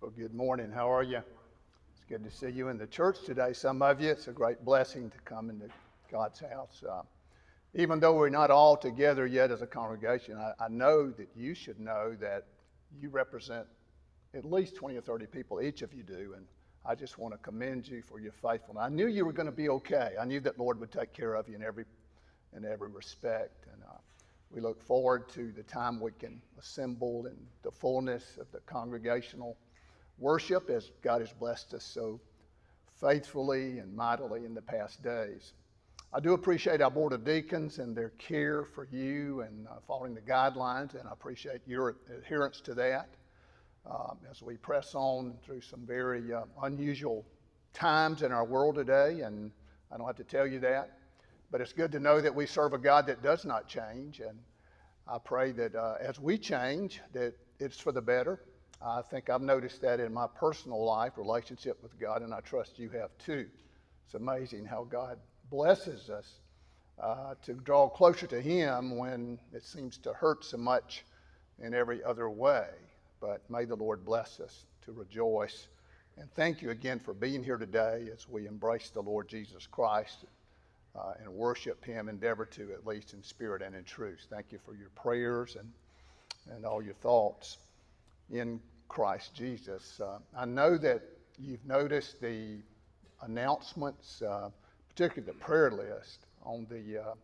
Well, good morning. How are you? It's good to see you in the church today. Some of you, it's a great blessing to come into God's house. Uh, even though we're not all together yet as a congregation, I, I, know that you should know that you represent at least 20 or 30 people, each of you do. And I just want to commend you for your faithfulness. I knew you were going to be okay. I knew that Lord would take care of you in every, in every respect. And uh, we look forward to the time we can assemble in the fullness of the congregational worship as God has blessed us so faithfully and mightily in the past days. I do appreciate our Board of Deacons and their care for you and uh, following the guidelines, and I appreciate your adherence to that um, as we press on through some very uh, unusual times in our world today. And I don't have to tell you that, but it's good to know that we serve a God that does not change. And I pray that uh, as we change, that it's for the better I think I've noticed that in my personal life, relationship with God, and I trust you have too. It's amazing how God blesses us uh, to draw closer to Him when it seems to hurt so much in every other way. But may the Lord bless us to rejoice. And thank you again for being here today as we embrace the Lord Jesus Christ uh, and worship Him, endeavor to, at least in spirit and in truth. Thank you for your prayers and, and all your thoughts in Christ Jesus. Uh, I know that you've noticed the announcements, uh, particularly the prayer list on the uh,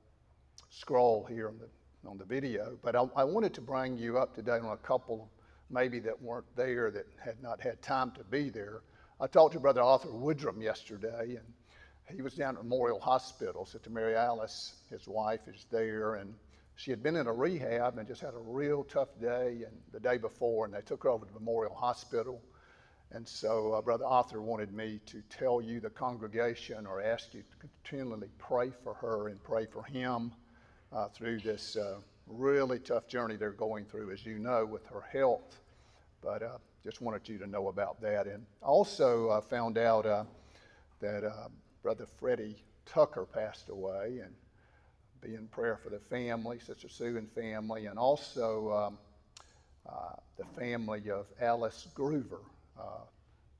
scroll here on the, on the video, but I, I, wanted to bring you up to date on a couple maybe that weren't there that had not had time to be there. I talked to Brother Arthur Woodrum yesterday, and he was down at Memorial Hospital. Sister Mary Alice, his wife, is there, and she had been in a rehab and just had a real tough day and the day before, and they took her over to Memorial Hospital. And so uh, Brother Arthur wanted me to tell you, the congregation, or ask you to continually pray for her and pray for him uh, through this uh, really tough journey they're going through, as you know, with her health. But uh, just wanted you to know about that. And also uh, found out uh, that Brother Freddie Tucker passed away, and be in prayer for the family, Sister Sue and family, and also um, uh, the family of Alice Groover. Uh,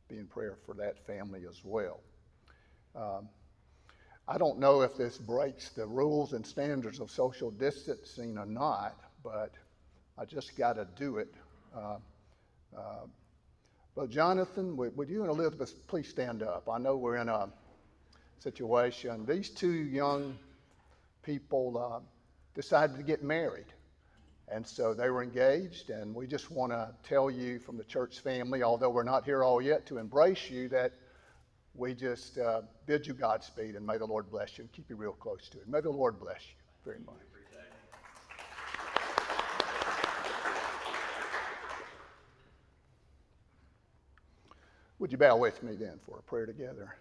be in prayer for that family as well. Um, I don't know if this breaks the rules and standards of social distancing or not, but I just got to do it. Uh, uh, but Jonathan, would, would, you and Elizabeth please stand up? I know we're in a situation. These two young people uh, decided to get married. And so they were engaged, and we just want to tell you from the church family, although we're not here all yet to embrace you, that we just uh, bid you Godspeed and may the Lord bless you and keep you real close to Him. May the Lord bless you very much. Would you bow with me then for a prayer together?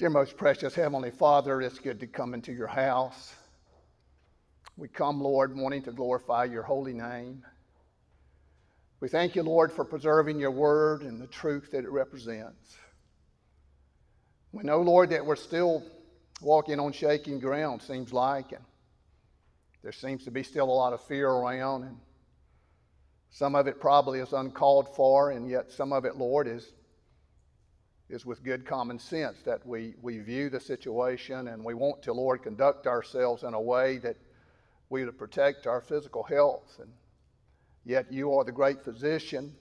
Dear most precious Heavenly Father, it's good to come into your house. We come, Lord, wanting to glorify your holy name. We thank you, Lord, for preserving your word and the truth that it represents. We know, Lord, that we're still walking on shaking ground, seems like, and there seems to be still a lot of fear around, and some of it probably is uncalled for, and yet some of it, Lord, is is with good common sense that we, we view the situation and we want to, Lord, conduct ourselves in a way that we would protect our physical health. And yet you are the great physician.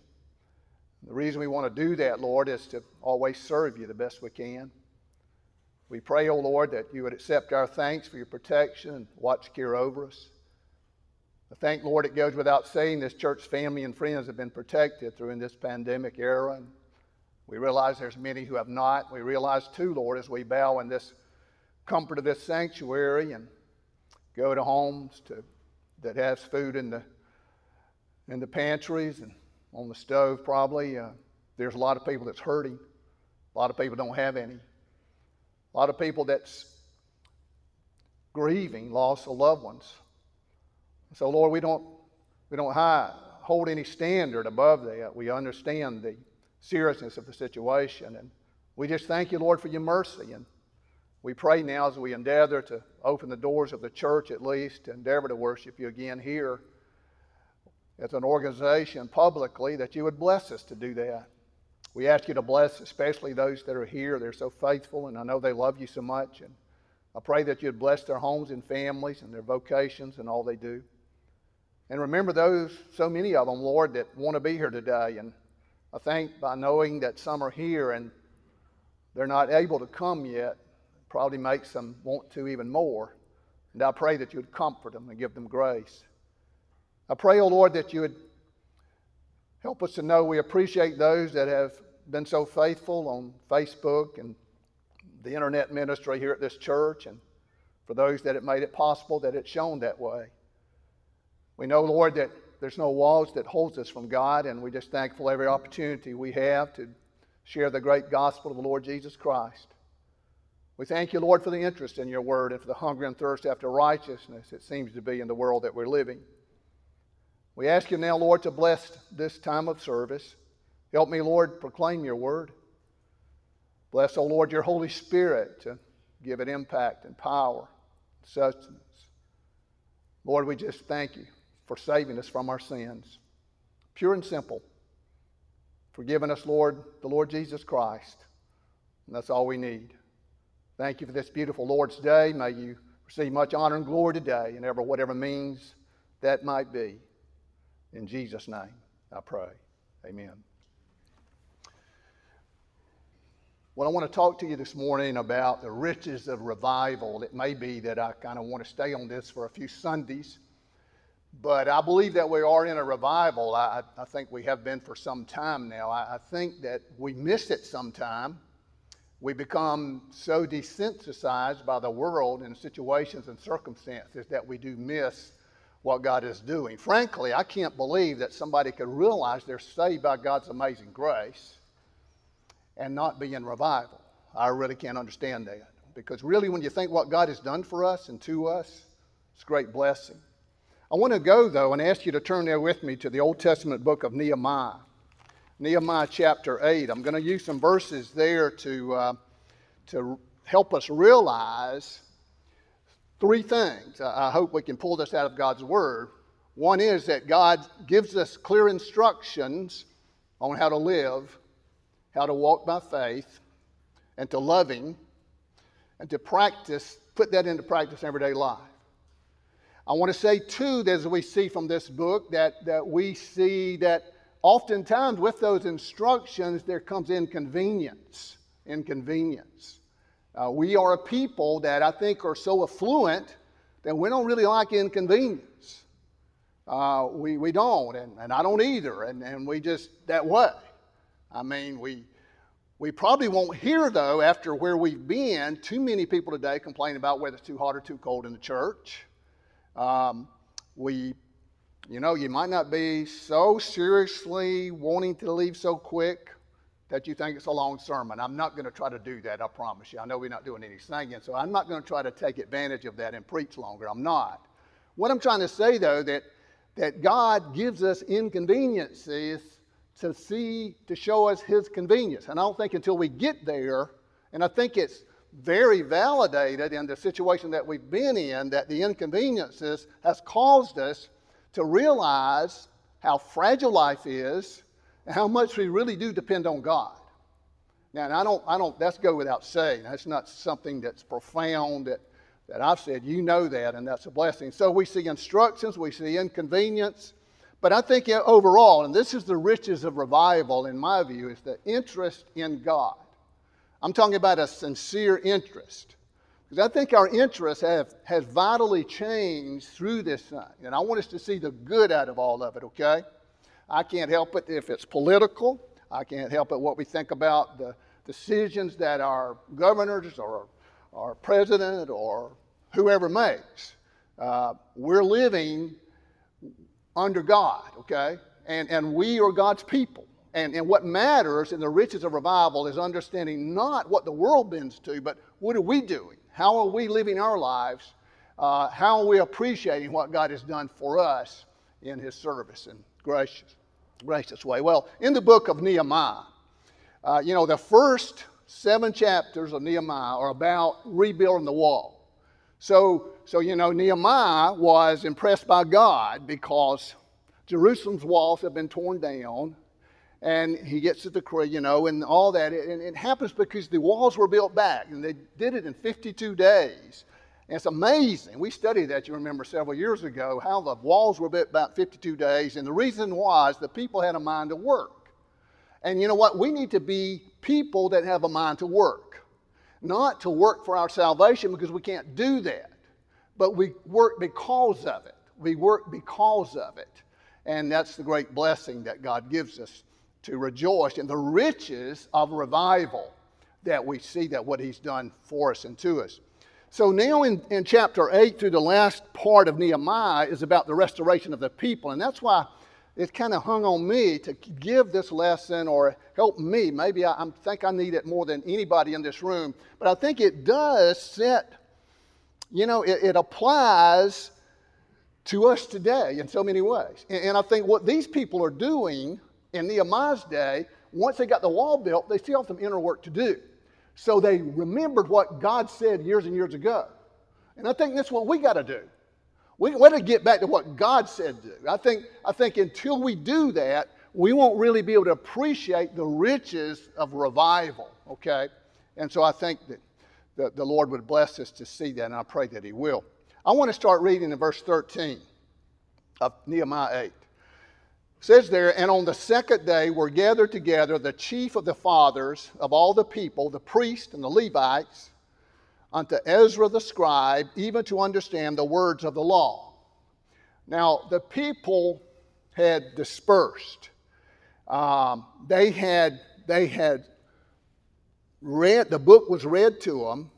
The reason we want to do that, Lord, is to always serve you the best we can. We pray, O oh Lord, that you would accept our thanks for your protection and watch care over us. I thank, Lord, it goes without saying this church family and friends have been protected through in this pandemic era. And we realize there's many who have not. We realize, too, Lord, as we bow in this comfort of this sanctuary and go to homes to, that has food in the, in the pantries and on the stove, probably, uh, there's a lot of people that's hurting. A lot of people don't have any. A lot of people that's grieving loss of loved ones. So, Lord, we don't, we don't hold any standard above that. We understand the seriousness of the situation. And we just thank you, Lord, for your mercy. And we pray now as we endeavor to open the doors of the church at least, endeavor to worship you again here. as an organization publicly that you would bless us to do that. We ask you to bless especially those that are here. They're so faithful, and I know they love you so much. And I pray that you'd bless their homes and families and their vocations and all they do. And remember those, so many of them, Lord, that want to be here today. And I think by knowing that some are here and they're not able to come yet, probably makes them want to even more. And I pray that you would comfort them and give them grace. I pray, O oh Lord, that you would help us to know we appreciate those that have been so faithful on Facebook and the internet ministry here at this church, and for those that it made it possible that it's shown that way. We know, Lord, that there's no walls that holds us from God, and we're just thankful every opportunity we have to share the great gospel of the Lord Jesus Christ. We thank you, Lord, for the interest in your word and for the hunger and thirst after righteousness it seems to be in the world that we're living. We ask you now, Lord, to bless this time of service. Help me, Lord, proclaim your word. Bless, O oh Lord, your Holy Spirit to give it impact and power, and sustenance. Lord, we just thank you for saving us from our sins. Pure and simple. Forgiving us, Lord, the Lord Jesus Christ. And that's all we need. Thank you for this beautiful Lord's Day. May you receive much honor and glory today, and ever whatever means that might be. In Jesus' name, I pray. Amen. Well, I want to talk to you this morning about the riches of revival. It may be that I kind of want to stay on this for a few Sundays. But I believe that we are in a revival. I, I think we have been for some time now. I, I think that we miss it sometime. We become so desensitized by the world and situations and circumstances that we do miss what God is doing. Frankly, I can't believe that somebody could realize they're saved by God's amazing grace and not be in revival. I really can't understand that. Because really, when you think what God has done for us and to us, it's a great blessing. I want to go, though, and ask you to turn there with me to the Old Testament book of Nehemiah. Nehemiah chapter 8. I'm going to use some verses there to, uh, to help us realize three things. I hope we can pull this out of God's Word. One is that God gives us clear instructions on how to live, how to walk by faith, and to Him, and to practice, put that into practice in everyday life. I want to say, too, as we see from this book, that, that we see that oftentimes with those instructions there comes inconvenience. Inconvenience. Uh, we are a people that I think are so affluent that we don't really like inconvenience. Uh, we, we don't, and, and I don't either, and, and we just that way. I mean, we, we probably won't hear, though, after where we've been, too many people today complain about whether it's too hot or too cold in the church. Um, we, you know, you might not be so seriously wanting to leave so quick that you think it's a long sermon. I'm not going to try to do that, I promise you. I know we're not doing any singing, so I'm not going to try to take advantage of that and preach longer. I'm not. What I'm trying to say, though, that, that God gives us inconveniences to see, to show us His convenience. And I don't think until we get there, and I think it's very validated in the situation that we've been in that the inconveniences has caused us to realize how fragile life is and how much we really do depend on God. Now, and I don't, I don't, that's go without saying. That's not something that's profound that, that I've said. You know that, and that's a blessing. So we see instructions, we see inconvenience. But I think overall, and this is the riches of revival in my view, is the interest in God. I'm talking about a sincere interest. Because I think our interests have, has vitally changed through this thing. And I want us to see the good out of all of it, okay? I can't help it if it's political. I can't help it what we think about the decisions that our governors or our president or whoever makes. Uh, we're living under God, okay? And, and we are God's people. And, and what matters in the riches of revival is understanding not what the world bends to, but what are we doing? How are we living our lives? Uh, how are we appreciating what God has done for us in His service and gracious, gracious way? Well, in the book of Nehemiah, uh, you know, the first seven chapters of Nehemiah are about rebuilding the wall. So, so, you know, Nehemiah was impressed by God because Jerusalem's walls have been torn down, and he gets to the you know, and all that. And it happens because the walls were built back, and they did it in 52 days. And it's amazing. We studied that, you remember, several years ago, how the walls were built about 52 days. And the reason was the people had a mind to work. And you know what? We need to be people that have a mind to work, not to work for our salvation because we can't do that, but we work because of it. We work because of it. And that's the great blessing that God gives us to rejoice in the riches of revival that we see that what He's done for us and to us. So now in, in chapter 8 through the last part of Nehemiah is about the restoration of the people. And that's why it kind of hung on me to give this lesson or help me. Maybe I, I think I need it more than anybody in this room. But I think it does set, you know, it, it applies to us today in so many ways. And, and I think what these people are doing in Nehemiah's day, once they got the wall built, they still have some inner work to do. So they remembered what God said years and years ago. And I think that's what we got to do. We got to get back to what God said do. I think, I think until we do that, we won't really be able to appreciate the riches of revival, okay? And so I think that the, the Lord would bless us to see that, and I pray that He will. I want to start reading in verse 13 of Nehemiah 8. Says there, and on the second day were gathered together the chief of the fathers of all the people, the priests and the Levites, unto Ezra the scribe, even to understand the words of the law. Now, the people had dispersed. Um, they had they had read the book was read to them,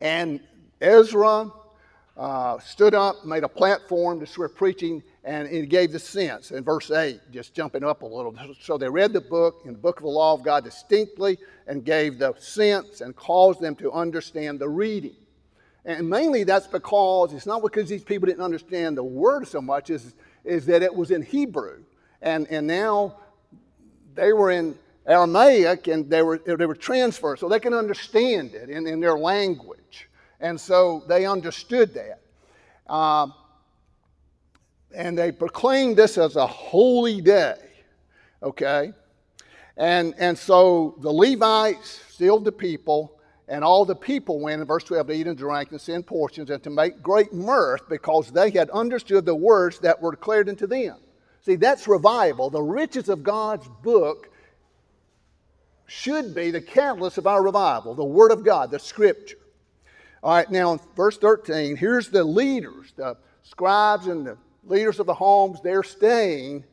and Ezra uh, stood up, made a platform to start preaching, and he gave the sense in verse 8, just jumping up a little. So they read the book in the book of the law of God distinctly and gave the sense and caused them to understand the reading. And mainly that's because it's not because these people didn't understand the word so much, is, is that it was in Hebrew. And, and now they were in Aramaic and they were, they were transferred, so they can understand it in, in their language. And so they understood that. Uh, and they proclaimed this as a holy day. Okay? And, and so the Levites sealed the people, and all the people went in verse 12 to eat and drink and send portions and to make great mirth because they had understood the words that were declared unto them. See, that's revival. The riches of God's book should be the catalyst of our revival, the Word of God, the Scripture. All right, now in verse 13, here's the leaders, the scribes and the leaders of the homes, they're staying.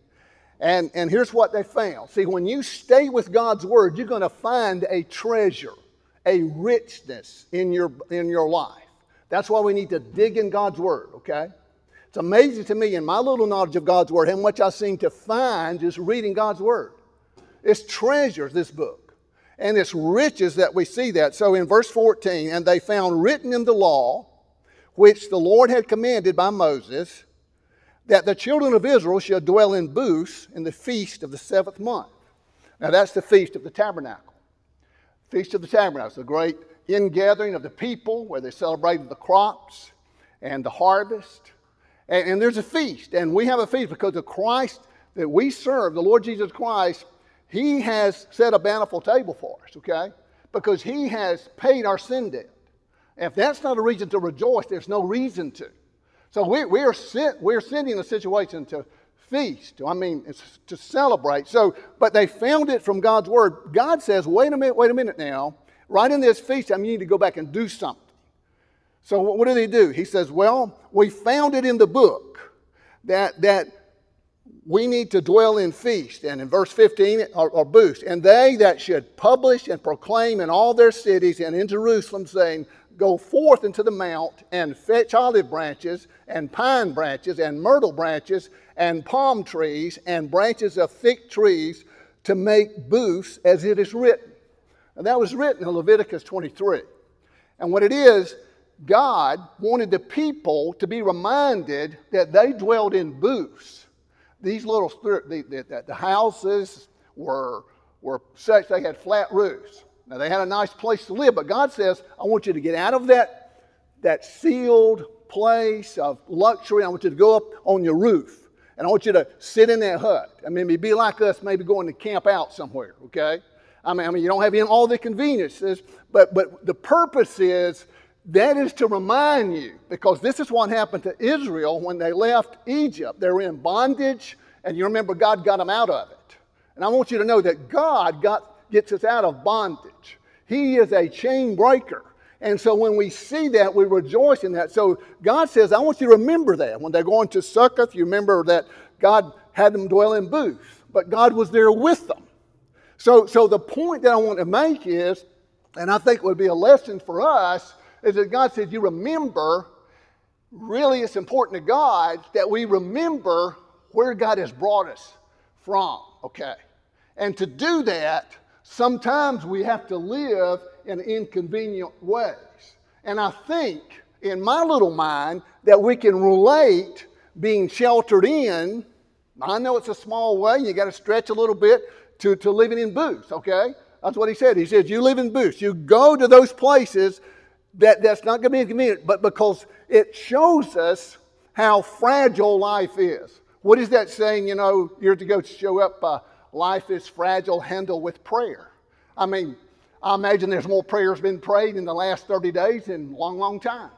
And, and here's what they found. See, when you stay with God's word, you're going to find a treasure, a richness in your, in your life. That's why we need to dig in God's word, okay? It's amazing to me in my little knowledge of God's word how much I seem to find just reading God's word. It's treasures, this book and its riches that we see that. So in verse 14, and they found written in the law, which the Lord had commanded by Moses, that the children of Israel shall dwell in booths in the feast of the seventh month. Now that's the feast of the tabernacle. Feast of the tabernacle, the great ingathering of the people where they celebrated the crops and the harvest. And, and there's a feast, and we have a feast because the Christ that we serve, the Lord Jesus Christ, he has set a bountiful table for us, okay? Because He has paid our sin debt. If that's not a reason to rejoice, there's no reason to. So we, we are sit, we're in a situation to feast. I mean, to celebrate. So, but they found it from God's word. God says, wait a minute, wait a minute now. Right in this feast time, you need to go back and do something. So what do they do? He says, well, we found it in the book that, that we need to dwell in feast. And in verse 15, or, or boost. And they that should publish and proclaim in all their cities and in Jerusalem, saying, Go forth into the mount and fetch olive branches and pine branches and myrtle branches and palm trees and branches of thick trees to make booths as it is written. And that was written in Leviticus 23. And what it is, God wanted the people to be reminded that they dwelled in booths these little the, the, the houses were, were such they had flat roofs. Now they had a nice place to live, but God says, I want you to get out of that, that sealed place of luxury. I want you to go up on your roof. And I want you to sit in that hut. I mean, be like us, maybe going to camp out somewhere, okay? I mean, I mean, you don't have all the conveniences, but, but the purpose is that is to remind you, because this is what happened to Israel when they left Egypt. They were in bondage, and you remember God got them out of it. And I want you to know that God got, gets us out of bondage. He is a chain breaker. And so when we see that, we rejoice in that. So God says, I want you to remember that. When they're going to Succoth, you remember that God had them dwell in booths, but God was there with them. So, so the point that I want to make is, and I think would be a lesson for us, is that God says, You remember, really, it's important to God that we remember where God has brought us from, okay? And to do that, sometimes we have to live in inconvenient ways. And I think, in my little mind, that we can relate being sheltered in. I know it's a small way, you got to stretch a little bit to, to living in booths, okay? That's what he said. He says, You live in booths. You go to those places that, that's not going to be inconvenient, but because it shows us how fragile life is. What is that saying, you know, ago, to go show up, life is fragile, handle with prayer? I mean, I imagine there's more prayers been prayed in the last 30 days in a long, long time.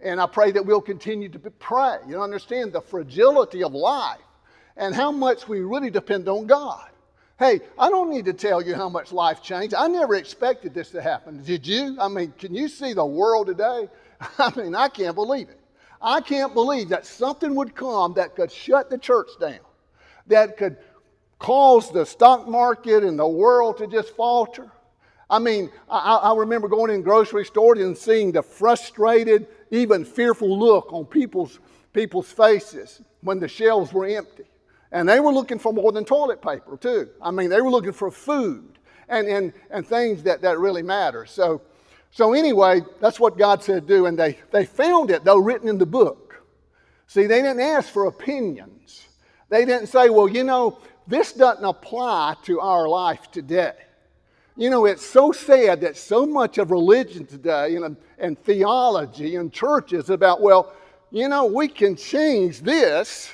And I pray that we'll continue to pray. You understand the fragility of life and how much we really depend on God. Hey, I don't need to tell you how much life changed. I never expected this to happen. Did you? I mean, can you see the world today? I mean, I can't believe it. I can't believe that something would come that could shut the church down, that could cause the stock market and the world to just falter. I mean, I, I remember going in grocery stores and seeing the frustrated, even fearful look on people's, people's faces when the shelves were empty. And they were looking for more than toilet paper, too. I mean, they were looking for food and, and, and things that, that really matter. So, so, anyway, that's what God said do. And they, they found it, though, written in the book. See, they didn't ask for opinions. They didn't say, well, you know, this doesn't apply to our life today. You know, it's so sad that so much of religion today and, and theology and churches about, well, you know, we can change this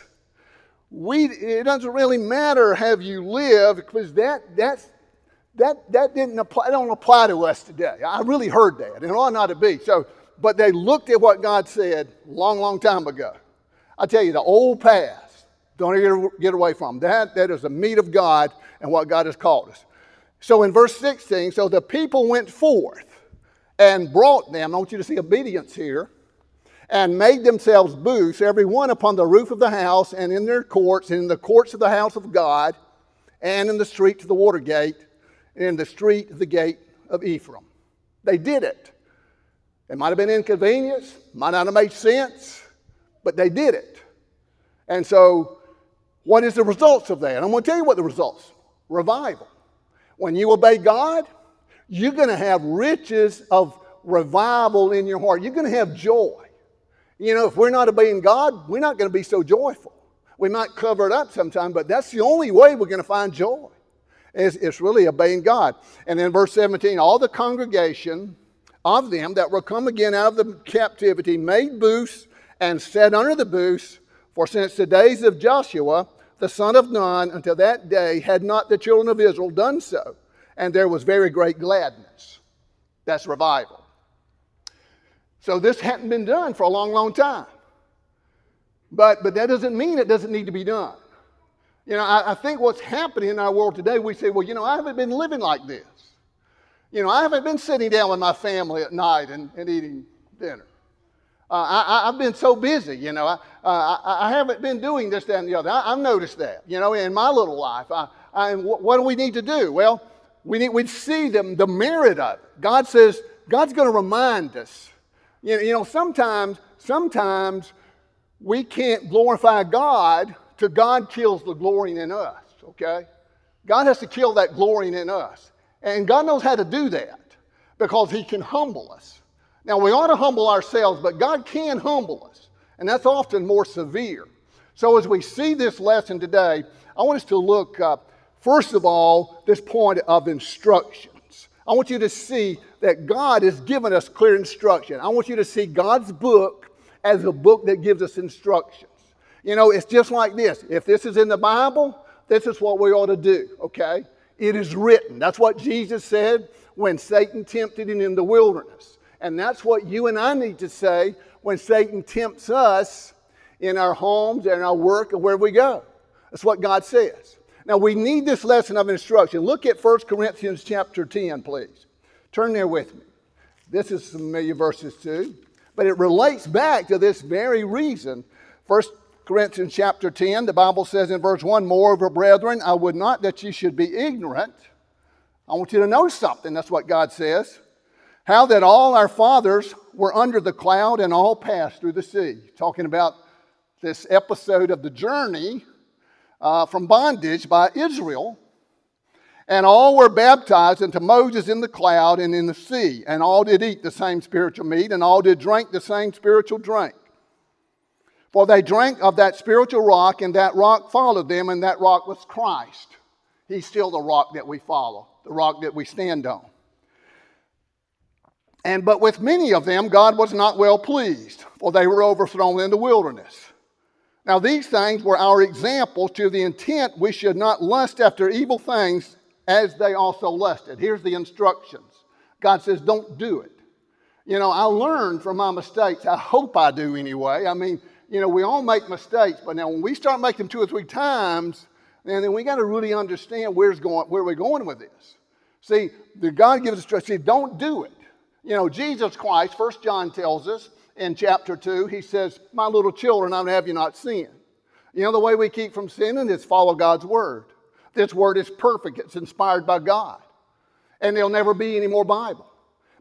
we, it doesn't really matter how you live because that, that's, that, that didn't apply, don't apply to us today. I really heard that, and it ought not to be. So, but they looked at what God said long, long time ago. I tell you, the old past, don't get, get away from that. That is the meat of God and what God has called us. So in verse 16, so the people went forth and brought them. I want you to see obedience here and made themselves booths, every one upon the roof of the house, and in their courts, and in the courts of the house of God, and in the street to the water gate, and in the street the gate of Ephraim. They did it. It might have been inconvenience, might not have made sense, but they did it. And so, what is the results of that? I'm going to tell you what the results. Revival. When you obey God, you're going to have riches of revival in your heart. You're going to have joy. You know, if we're not obeying God, we're not going to be so joyful. We might cover it up sometime, but that's the only way we're going to find joy. It's, it's really obeying God. And then verse 17, all the congregation of them that were come again out of the captivity made booths and sat under the booths, for since the days of Joshua, the son of Nun, until that day, had not the children of Israel done so. And there was very great gladness. That's revival. So this hadn't been done for a long, long time. But, but that doesn't mean it doesn't need to be done. You know, I, I think what's happening in our world today, we say, well, you know, I haven't been living like this. You know, I haven't been sitting down with my family at night and, and eating dinner. Uh, I, have been so busy, you know. I, uh, I, I, haven't been doing this, that, and the other. I, have noticed that, you know, in my little life. I, I, what do we need to do? Well, we need we see them, the merit of it. God says, God's going to remind us you know, you know, sometimes, sometimes we can't glorify God till God kills the glory in us, okay? God has to kill that glory in us. And God knows how to do that because He can humble us. Now, we ought to humble ourselves, but God can humble us, and that's often more severe. So, as we see this lesson today, I want us to look, uh, first of all, this point of instructions. I want you to see that God has given us clear instruction. I want you to see God's book as a book that gives us instructions. You know, it's just like this. If this is in the Bible, this is what we ought to do, okay? It is written. That's what Jesus said when Satan tempted him in the wilderness. And that's what you and I need to say when Satan tempts us in our homes and our work and where we go. That's what God says. Now we need this lesson of instruction. Look at 1 Corinthians chapter 10, please. Turn there with me. This is familiar verses too, but it relates back to this very reason. 1 Corinthians chapter 10, the Bible says in verse 1 Moreover, brethren, I would not that you should be ignorant. I want you to know something. That's what God says. How that all our fathers were under the cloud and all passed through the sea. Talking about this episode of the journey uh, from bondage by Israel. And all were baptized into Moses in the cloud and in the sea. And all did eat the same spiritual meat, and all did drink the same spiritual drink. For they drank of that spiritual rock, and that rock followed them, and that rock was Christ. He's still the rock that we follow, the rock that we stand on. And but with many of them God was not well pleased, for they were overthrown in the wilderness. Now these things were our examples to the intent we should not lust after evil things as they also lusted. Here's the instructions. God says, don't do it. You know, I learned from my mistakes. I hope I do anyway. I mean, you know, we all make mistakes, but now when we start making them two or three times, then, then we got to really understand where's going, where we're going with this. See, the God gives us, see, don't do it. You know, Jesus Christ, First John tells us in chapter 2, he says, My little children, I have you not sin. You know, the way we keep from sinning is follow God's word. This word is perfect, it's inspired by God. And there'll never be any more Bible.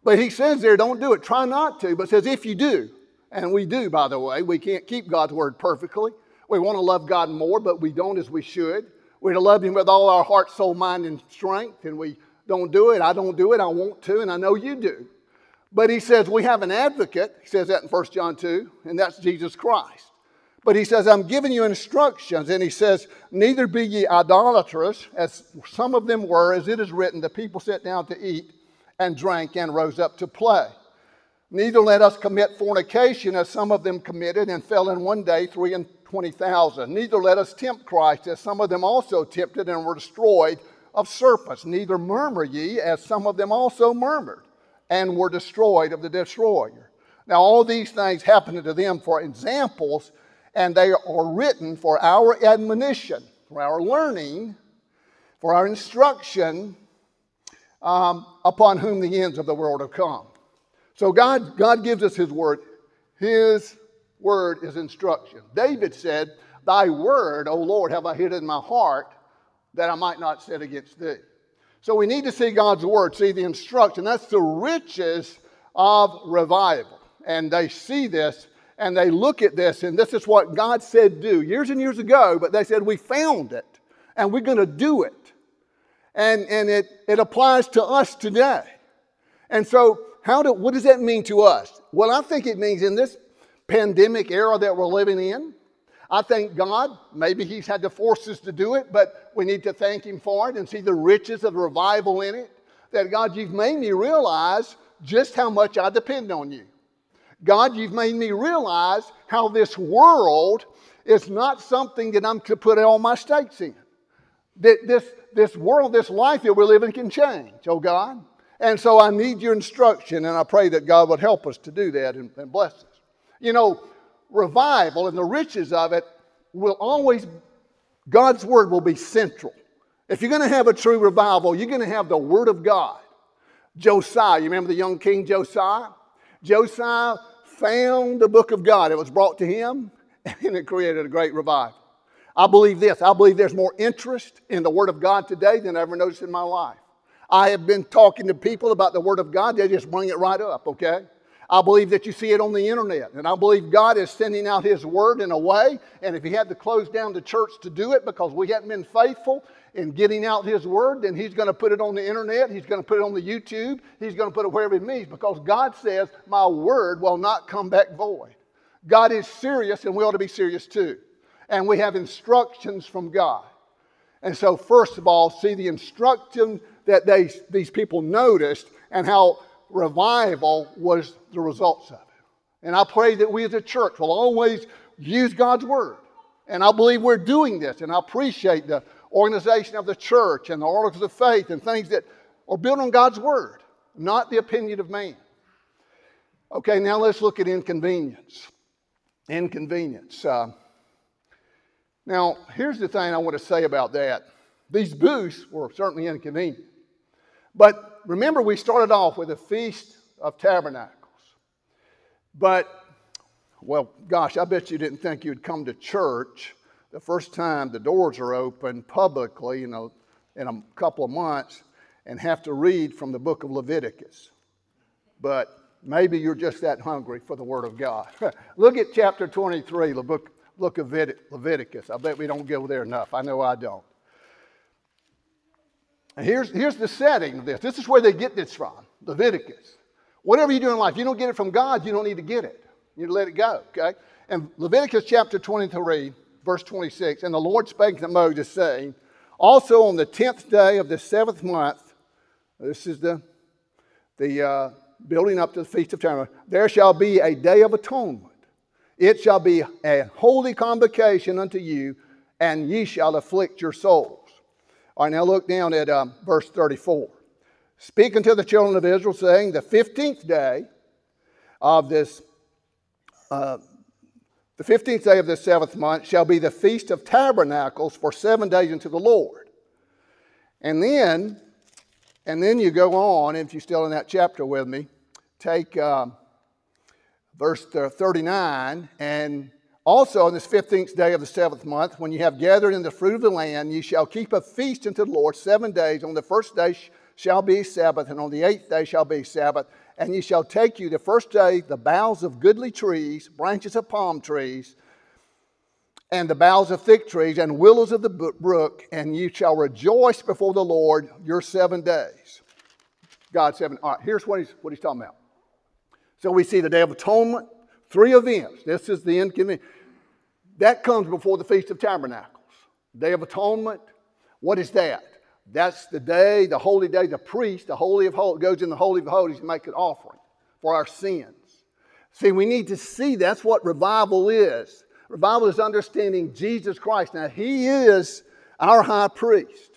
But he says there, don't do it. Try not to, but says if you do, and we do, by the way, we can't keep God's word perfectly. We want to love God more, but we don't as we should. We're to love Him with all our heart, soul, mind, and strength, and we don't do it. I don't do it. I want to, and I know you do. But he says we have an advocate. He says that in 1 John 2, and that's Jesus Christ. But he says, I'm giving you instructions. And he says, Neither be ye idolatrous, as some of them were, as it is written, the people sat down to eat and drank and rose up to play. Neither let us commit fornication, as some of them committed and fell in one day three and twenty thousand. Neither let us tempt Christ, as some of them also tempted and were destroyed of serpents. Neither murmur ye, as some of them also murmured and were destroyed of the destroyer. Now, all these things happened to them for examples, and they are written for our admonition, for our learning, for our instruction, um, upon whom the ends of the world have come. So, God, God gives us His word. His word is instruction. David said, Thy word, O Lord, have I hid in my heart that I might not sin against thee. So we need to see God's word, see the instruction. That's the riches of revival. And they see this and they look at this, and this is what God said do years and years ago, but they said, We found it and we're going to do it. And, and it, it applies to us today. And so, how do, what does that mean to us? Well, I think it means in this pandemic era that we're living in, I thank God. Maybe He's had to force us to do it, but we need to thank Him for it and see the riches of revival in it. That God, you've made me realize just how much I depend on you. God, you've made me realize how this world is not something that I'm to put all my stakes in. That this, this world, this life that we're living can change, oh God. And so I need your instruction, and I pray that God would help us to do that and, and bless us. You know, revival and the riches of it will always, God's word will be central. If you're going to have a true revival, you're going to have the word of God. Josiah, you remember the young king Josiah? Josiah found the book of God. It was brought to him, and it created a great revival. I believe this. I believe there's more interest in the Word of God today than I ever noticed in my life. I have been talking to people about the Word of God, they just bring it right up, okay? I believe that you see it on the internet. And I believe God is sending out His word in a way. And if He had to close down the church to do it because we hadn't been faithful in getting out His word, then He's going to put it on the internet. He's going to put it on the YouTube. He's going to put it wherever He means because God says, My word will not come back void. God is serious, and we ought to be serious too. And we have instructions from God. And so, first of all, see the instruction that they, these people noticed and how revival was the results of it. And I pray that we as a church will always use God's word. And I believe we're doing this, and I appreciate the organization of the church and the articles of faith and things that are built on God's word, not the opinion of man. Okay, now let's look at inconvenience. Inconvenience. Uh, now, here's the thing I want to say about that. These booths were certainly inconvenient. But remember, we started off with a Feast of Tabernacles. But, well, gosh, I bet you didn't think you'd come to church the first time the doors are open publicly, you know, in a couple of months and have to read from the book of Leviticus. But maybe you're just that hungry for the Word of God. Look at chapter 23, the book, look Leviticus. I bet we don't go there enough. I know I don't. Here's, here's the setting of this. This is where they get this from Leviticus. Whatever you do in life, you don't get it from God, you don't need to get it. You need to let it go, okay? And Leviticus chapter 23, verse 26, and the Lord spake to Moses, saying, Also on the tenth day of the seventh month, this is the, the uh, building up to the Feast of Tabernacles, there shall be a day of atonement. It shall be a holy convocation unto you, and ye shall afflict your souls. All right, now look down at um, verse 34. Speaking to the children of Israel, saying, The 15th day of this, uh, the 15th day of this seventh month shall be the Feast of Tabernacles for seven days unto the Lord. And then, and then you go on, if you're still in that chapter with me, take um, verse 39 and also, on this 15th day of the seventh month, when you have gathered in the fruit of the land, ye shall keep a feast unto the Lord seven days. On the first day shall be Sabbath, and on the eighth day shall be Sabbath. And ye shall take you the first day the boughs of goodly trees, branches of palm trees, and the boughs of thick trees, and willows of the brook, and ye shall rejoice before the Lord your seven days. God seven. All right, here's what he's, what he's talking about. So we see the Day of Atonement, Three events. This is the inconvenience. That comes before the Feast of Tabernacles. Day of Atonement. What is that? That's the day, the holy day, the priest, the Holy of Holies, goes in the Holy of Holies to make an offering for our sins. See, we need to see that's what revival is. Revival is understanding Jesus Christ. Now, He is our high priest.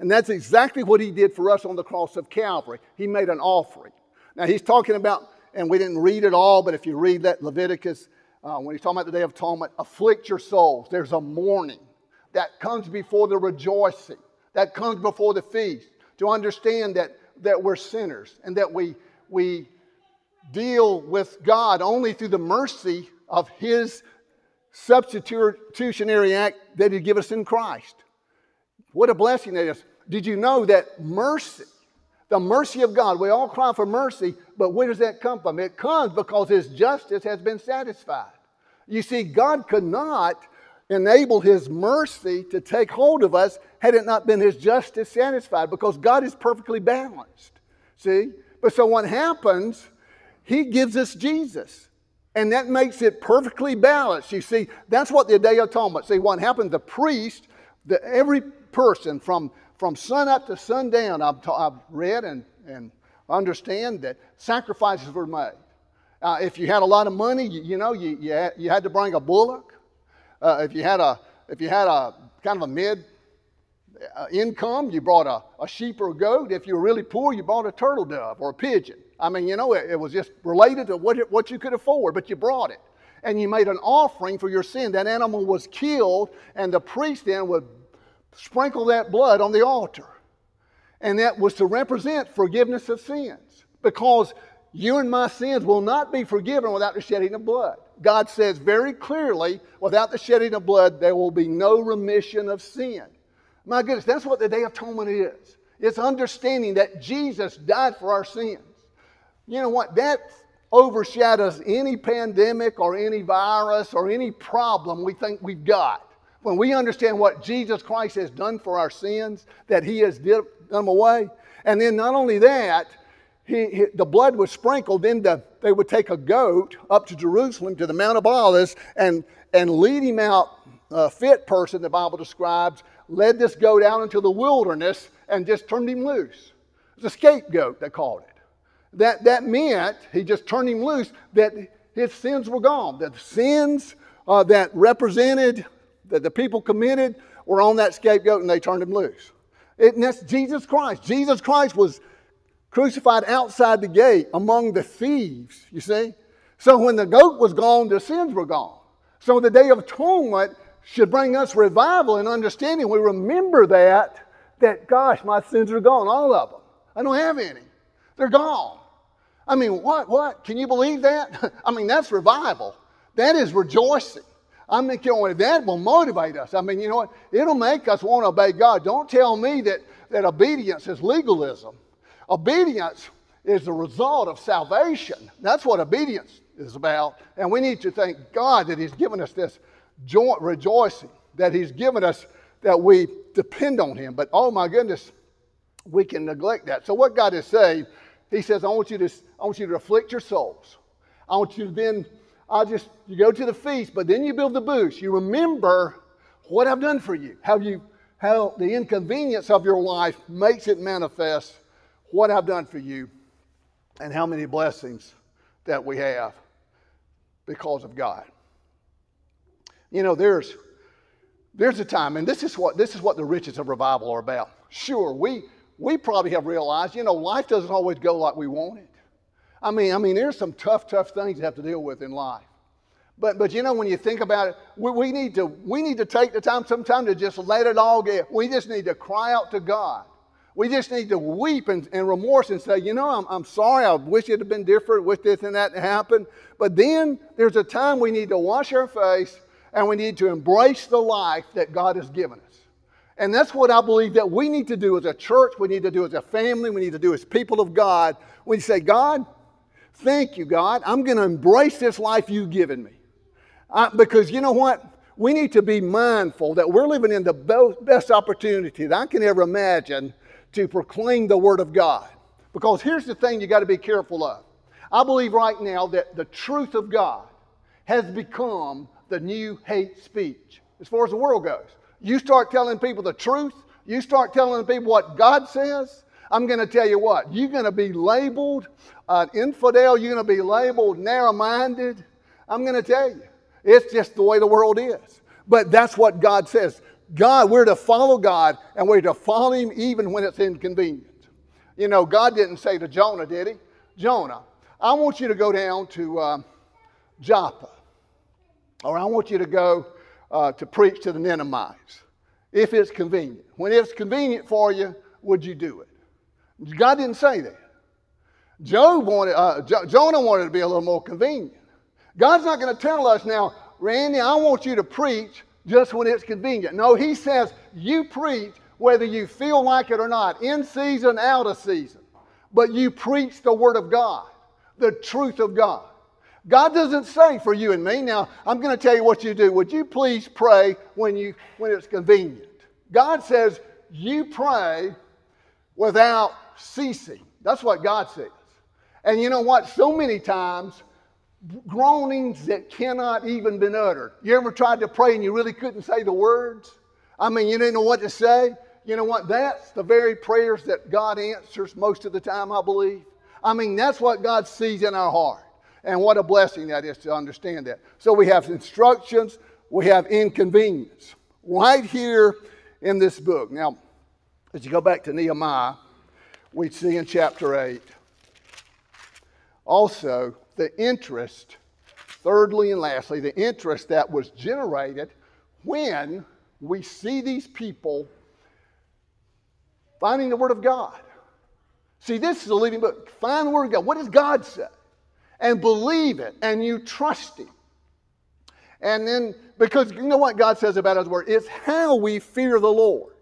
And that's exactly what He did for us on the cross of Calvary. He made an offering. Now, He's talking about and we didn't read it all, but if you read that Leviticus, uh, when he's talking about the Day of Atonement, afflict your souls. There's a mourning that comes before the rejoicing, that comes before the feast, to understand that, that we're sinners and that we, we deal with God only through the mercy of his substitutionary act that he gave us in Christ. What a blessing that is. Did you know that mercy the mercy of God. We all cry for mercy, but where does that come from? It comes because His justice has been satisfied. You see, God could not enable His mercy to take hold of us had it not been His justice satisfied because God is perfectly balanced. See? But so what happens, He gives us Jesus. And that makes it perfectly balanced. You see, that's what the Day of Atonement. See, what happened, the priest, the, every person from from sun up to sundown, I've, ta- I've read and, and understand that sacrifices were made. Uh, if you had a lot of money, you, you know, you, you, had, you had to bring a bullock. Uh, if you had a if you had a kind of a mid uh, income, you brought a, a sheep or a goat. If you were really poor, you bought a turtle dove or a pigeon. I mean, you know, it, it was just related to what, it, what you could afford, but you brought it. And you made an offering for your sin. That animal was killed, and the priest then would sprinkle that blood on the altar. And that was to represent forgiveness of sins. Because you and my sins will not be forgiven without the shedding of blood. God says very clearly, without the shedding of blood, there will be no remission of sin. My goodness, that's what the Day of Atonement is. It's understanding that Jesus died for our sins. You know what? That overshadows any pandemic or any virus or any problem we think we've got. When we understand what Jesus Christ has done for our sins, that He has did them away, and then not only that, he, he, the blood was sprinkled, then the, they would take a goat up to Jerusalem to the Mount of Olives and, and lead him out. A fit person, the Bible describes, led this goat out into the wilderness and just turned him loose. It's a scapegoat, they called it. That, that meant he just turned him loose, that his sins were gone. That the sins uh, that represented that the people committed were on that scapegoat and they turned him loose. It, and that's Jesus Christ. Jesus Christ was crucified outside the gate among the thieves, you see? So when the goat was gone, the sins were gone. So the Day of Atonement should bring us revival and understanding. We remember that, that, gosh, my sins are gone, all of them. I don't have any. They're gone. I mean, what, what? Can you believe that? I mean, that's revival. That is rejoicing. I mean, you know, that will motivate us. I mean, you know what? It'll make us want to obey God. Don't tell me that, that obedience is legalism. Obedience is the result of salvation. That's what obedience is about. And we need to thank God that He's given us this joint rejoicing, that He's given us that we depend on Him. But oh my goodness, we can neglect that. So what God is saying, He says, I want you to, I want you to afflict your souls. I want you to then, I just, you go to the feast, but then you build the booth. You remember what I've done for you, how you, how the inconvenience of your life makes it manifest what I've done for you and how many blessings that we have because of God. You know, there's there's a time, and this is what this is what the riches of revival are about. Sure, we we probably have realized, you know, life doesn't always go like we want it. I mean, I mean, there's some tough, tough things you have to deal with in life. But but you know, when you think about it, we, we need to we need to take the time sometime to just let it all get. We just need to cry out to God. We just need to weep and, and remorse and say, you know, I'm, I'm sorry. I wish it had been different. Wish this and that happened. But then there's a time we need to wash our face and we need to embrace the life that God has given us. And that's what I believe that we need to do as a church, we need to do as a family, we need to do as people of God. We say, God, thank you, God. I'm going to embrace this life you've given me. Uh, because you know what? We need to be mindful that we're living in the best opportunity that I can ever imagine to proclaim the Word of God. Because here's the thing you got to be careful of. I believe right now that the truth of God has become the new hate speech as far as the world goes. You start telling people the truth, you start telling people what God says, I'm going to tell you what, you're going to be labeled an infidel, you're going to be labeled narrow minded. I'm going to tell you, it's just the way the world is. But that's what God says. God, we're to follow God and we're to follow Him even when it's inconvenient. You know, God didn't say to Jonah, did He? Jonah, I want you to go down to uh, Joppa, or I want you to go uh, to preach to the Ninevites if it's convenient. When it's convenient for you, would you do it? God didn't say that. Job wanted, uh, jo- Jonah wanted to be a little more convenient. God's not going to tell us now, Randy, I want you to preach just when it's convenient. No, he says you preach whether you feel like it or not, in season, out of season. But you preach the Word of God, the truth of God. God doesn't say for you and me. Now, I'm going to tell you what you do. Would you please pray when, you, when it's convenient? God says you pray without ceasing. That's what God says. And you know what? So many times groanings that cannot even been uttered. You ever tried to pray and you really couldn't say the words? I mean, you didn't know what to say. You know what? That's the very prayers that God answers most of the time, I believe. I mean, that's what God sees in our heart. And what a blessing that is to understand that. So we have instructions, we have inconvenience right here in this book. Now, as you go back to Nehemiah, we see in chapter 8 also the interest, thirdly and lastly, the interest that was generated when we see these people finding the Word of God. See, this is a living book. Find the Word of God. What does God say? And believe it, and you trust Him. And then, because you know what God says about His Word? It's how we fear the Lord.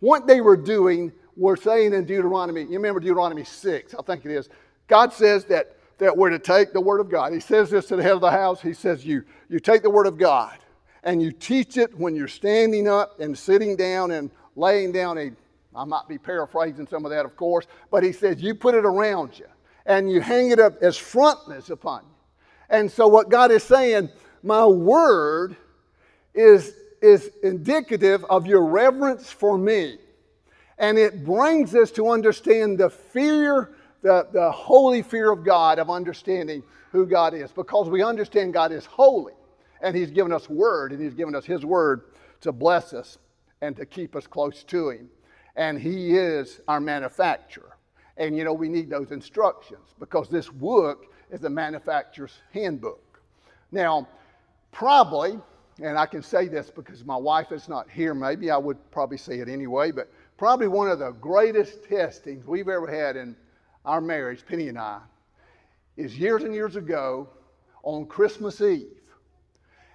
What they were doing, we're saying in Deuteronomy, you remember Deuteronomy 6, I think it is. God says that that we're to take the Word of God. He says this to the head of the house. He says, You, you take the Word of God and you teach it when you're standing up and sitting down and laying down a, I might be paraphrasing some of that, of course, but he says, You put it around you and you hang it up as frontlets upon you. And so, what God is saying, my Word is, is indicative of your reverence for me. And it brings us to understand the fear the, the holy fear of God, of understanding who God is, because we understand God is holy. And He's given us word, and He's given us His word to bless us and to keep us close to Him. And He is our manufacturer. And you know, we need those instructions because this book is the manufacturer's handbook. Now, probably, and I can say this because my wife is not here, maybe I would probably say it anyway, but probably one of the greatest testings we've ever had in our marriage, Penny and I, is years and years ago on Christmas Eve.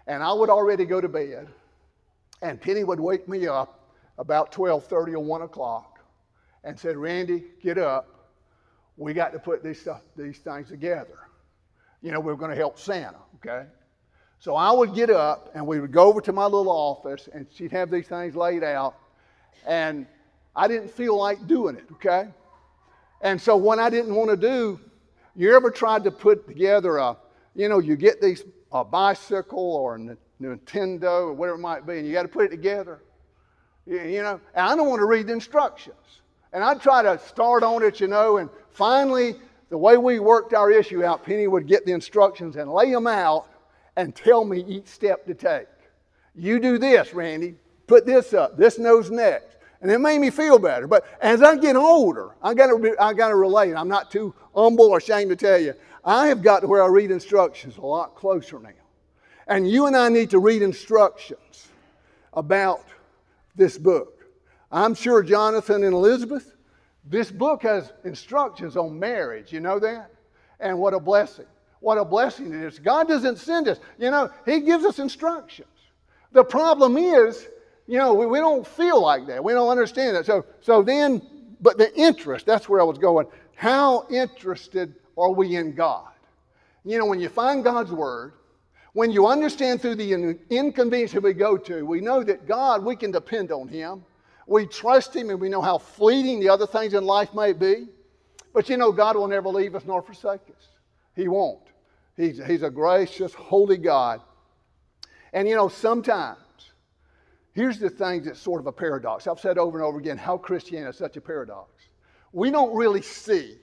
And I would already go to bed, and Penny would wake me up about 12:30 or 1 o'clock and said, Randy, get up. We got to put these, stuff, these things together. You know, we we're going to help Santa, okay? So I would get up and we would go over to my little office and she'd have these things laid out. And I didn't feel like doing it, okay? And so what I didn't want to do, you ever tried to put together a, you know, you get these, a bicycle or a Nintendo or whatever it might be, and you got to put it together. You know, and I don't want to read the instructions. And I'd try to start on it, you know, and finally, the way we worked our issue out, Penny would get the instructions and lay them out and tell me each step to take. You do this, Randy. Put this up. This knows next. And it made me feel better. But as I get older, I got to I got to relate. I'm not too humble or ashamed to tell you. I have got to where I read instructions a lot closer now. And you and I need to read instructions about this book. I'm sure Jonathan and Elizabeth, this book has instructions on marriage. You know that? And what a blessing. What a blessing it is. God doesn't send us, you know, He gives us instructions. The problem is, you know, we, we don't feel like that. We don't understand that. So, so then, but the interest, that's where I was going. How interested are we in God? You know, when you find God's Word, when you understand through the inconvenience that we go to, we know that God, we can depend on Him. We trust Him and we know how fleeting the other things in life may be. But you know, God will never leave us nor forsake us. He won't. He's, he's a gracious, holy God. And you know, sometimes, here's the thing that's sort of a paradox. I've said over and over again how Christianity is such a paradox. We don't really see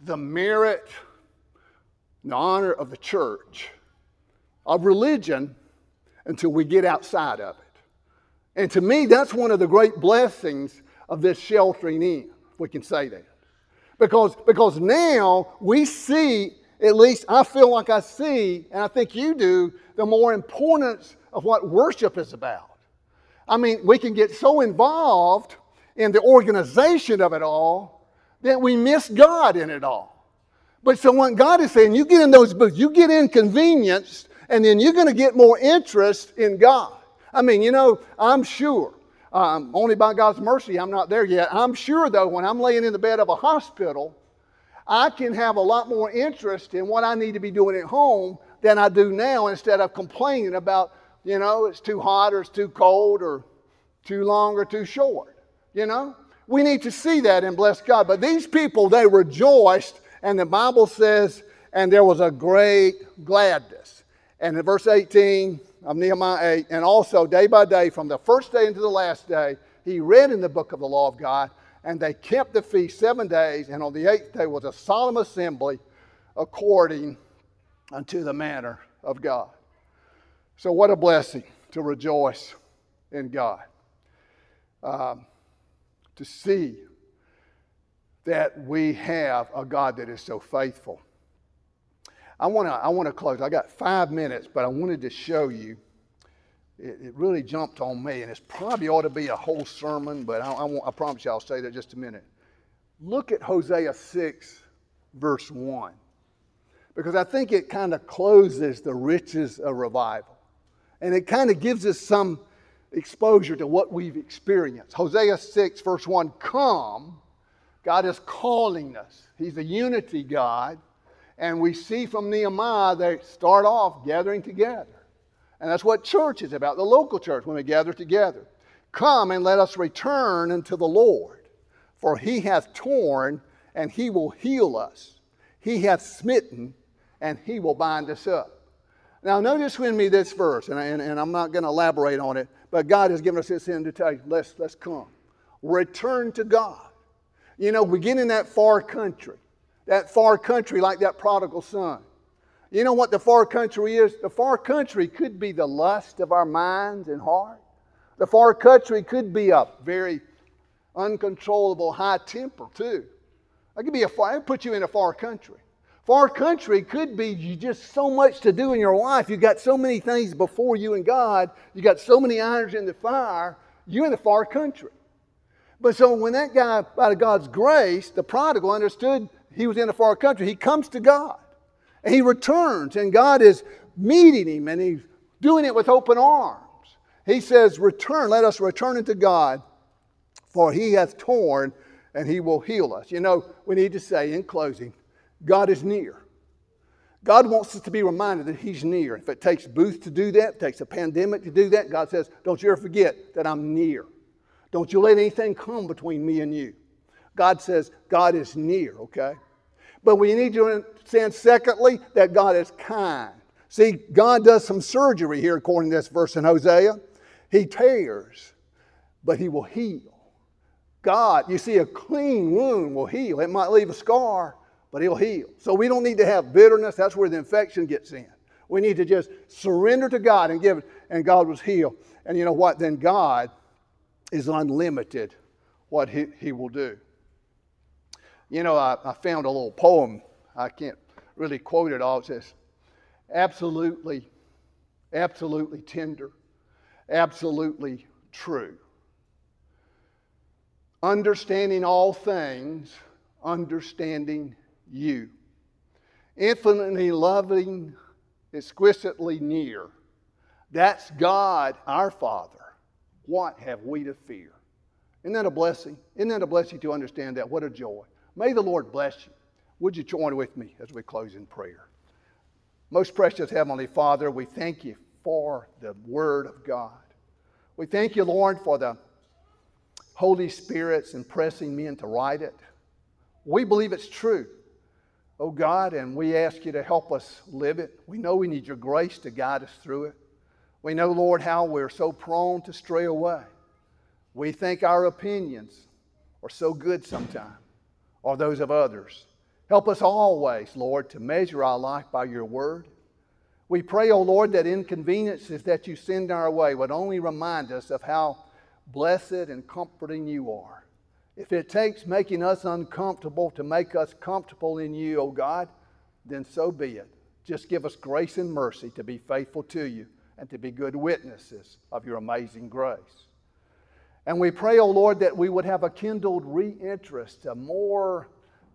the merit, the honor of the church, of religion, until we get outside of it. And to me, that's one of the great blessings of this sheltering in, we can say that. Because, because now we see at least I feel like I see, and I think you do, the more importance of what worship is about. I mean, we can get so involved in the organization of it all that we miss God in it all. But so what God is saying, you get in those booths, you get inconvenienced, and then you're going to get more interest in God. I mean, you know, I'm sure, um, only by God's mercy, I'm not there yet. I'm sure, though, when I'm laying in the bed of a hospital, I can have a lot more interest in what I need to be doing at home than I do now instead of complaining about, you know, it's too hot or it's too cold or too long or too short. You know? We need to see that and bless God. But these people, they rejoiced, and the Bible says, and there was a great gladness. And in verse 18 of Nehemiah 8, and also day by day, from the first day into the last day, he read in the book of the law of God, and they kept the feast seven days, and on the eighth day was a solemn assembly according unto the manner of God. So, what a blessing to rejoice in God. Um, to see that we have a God that is so faithful. I want to I want to close. I got five minutes, but I wanted to show you it, it, really jumped on me, and it probably ought to be a whole sermon, but I, I, I promise you I'll say that just a minute. Look at Hosea 6, verse 1, because I think it kind of closes the riches of revival. And it kind of gives us some exposure to what we've experienced. Hosea 6, verse 1 Come, God is calling us. He's a unity God. And we see from Nehemiah, they start off gathering together. And that's what church is about, the local church, when we gather together. Come and let us return unto the Lord, for he hath torn and he will heal us. He hath smitten and he will bind us up. Now, notice with me this verse, and, and, and I'm not going to elaborate on it, but God has given us this invitation. Let's, let's come. Return to God. You know, we get in that far country, that far country like that prodigal son. You know what the far country is? The far country could be the lust of our minds and heart. The far country could be a very uncontrollable high temper, too. It could be a far, put you in a far country. Far country could be you just so much to do in your life. You've got so many things before you and God. You got so many irons in the fire. You're in a far country. But so when that guy, out of God's grace, the prodigal understood he was in a far country, he comes to God. And he returns, and God is meeting him, and he's doing it with open arms. He says, Return, let us return unto God, for he hath torn, and he will heal us. You know, we need to say in closing, God is near. God wants us to be reminded that He's near. If it takes Booth to do that, it takes a pandemic to do that, God says, Don't you ever forget that I'm near. Don't you let anything come between me and you. God says, God is near, okay? But we need to understand, secondly, that God is kind. See, God does some surgery here, according to this verse in Hosea. He tears, but He will heal. God, you see, a clean wound will heal. It might leave a scar, but He'll heal. So we don't need to have bitterness. That's where the infection gets in. We need to just surrender to God and give it, and God was healed. And you know what? Then God is unlimited what He, he will do. You know, I, I found a little poem. I can't really quote it all. It says, absolutely, absolutely tender, absolutely true. Understanding all things, understanding you. Infinitely loving, exquisitely near. That's God, our Father. What have we to fear? Isn't that a blessing? Isn't that a blessing to understand that? What a joy. May the Lord bless you. Would you join with me as we close in prayer? Most precious Heavenly Father, we thank you for the Word of God. We thank you, Lord, for the Holy Spirit's impressing men to write it. We believe it's true, oh God, and we ask you to help us live it. We know we need your grace to guide us through it. We know, Lord, how we're so prone to stray away. We think our opinions are so good sometimes or those of others. Help us always, Lord, to measure our life by your word. We pray, O oh Lord, that inconveniences that you send our way would only remind us of how blessed and comforting you are. If it takes making us uncomfortable to make us comfortable in you, O oh God, then so be it. Just give us grace and mercy to be faithful to you and to be good witnesses of your amazing grace. And we pray, O oh Lord, that we would have a kindled re-interest, a more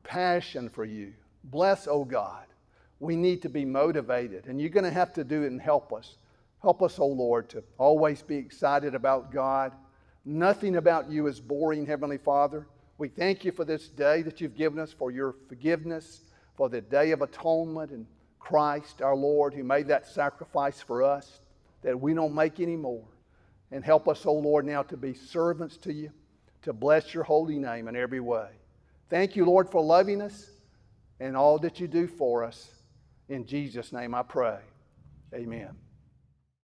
passion for you. Bless, O oh God. We need to be motivated, and you're going to have to do it and help us. Help us, O oh Lord, to always be excited about God. Nothing about you is boring, Heavenly Father. We thank you for this day that you've given us, for your forgiveness, for the day of atonement and Christ, our Lord, who made that sacrifice for us that we don't make anymore. And help us, O oh Lord, now to be servants to you, to bless your holy name in every way. Thank you, Lord, for loving us and all that you do for us. In Jesus' name I pray. Amen.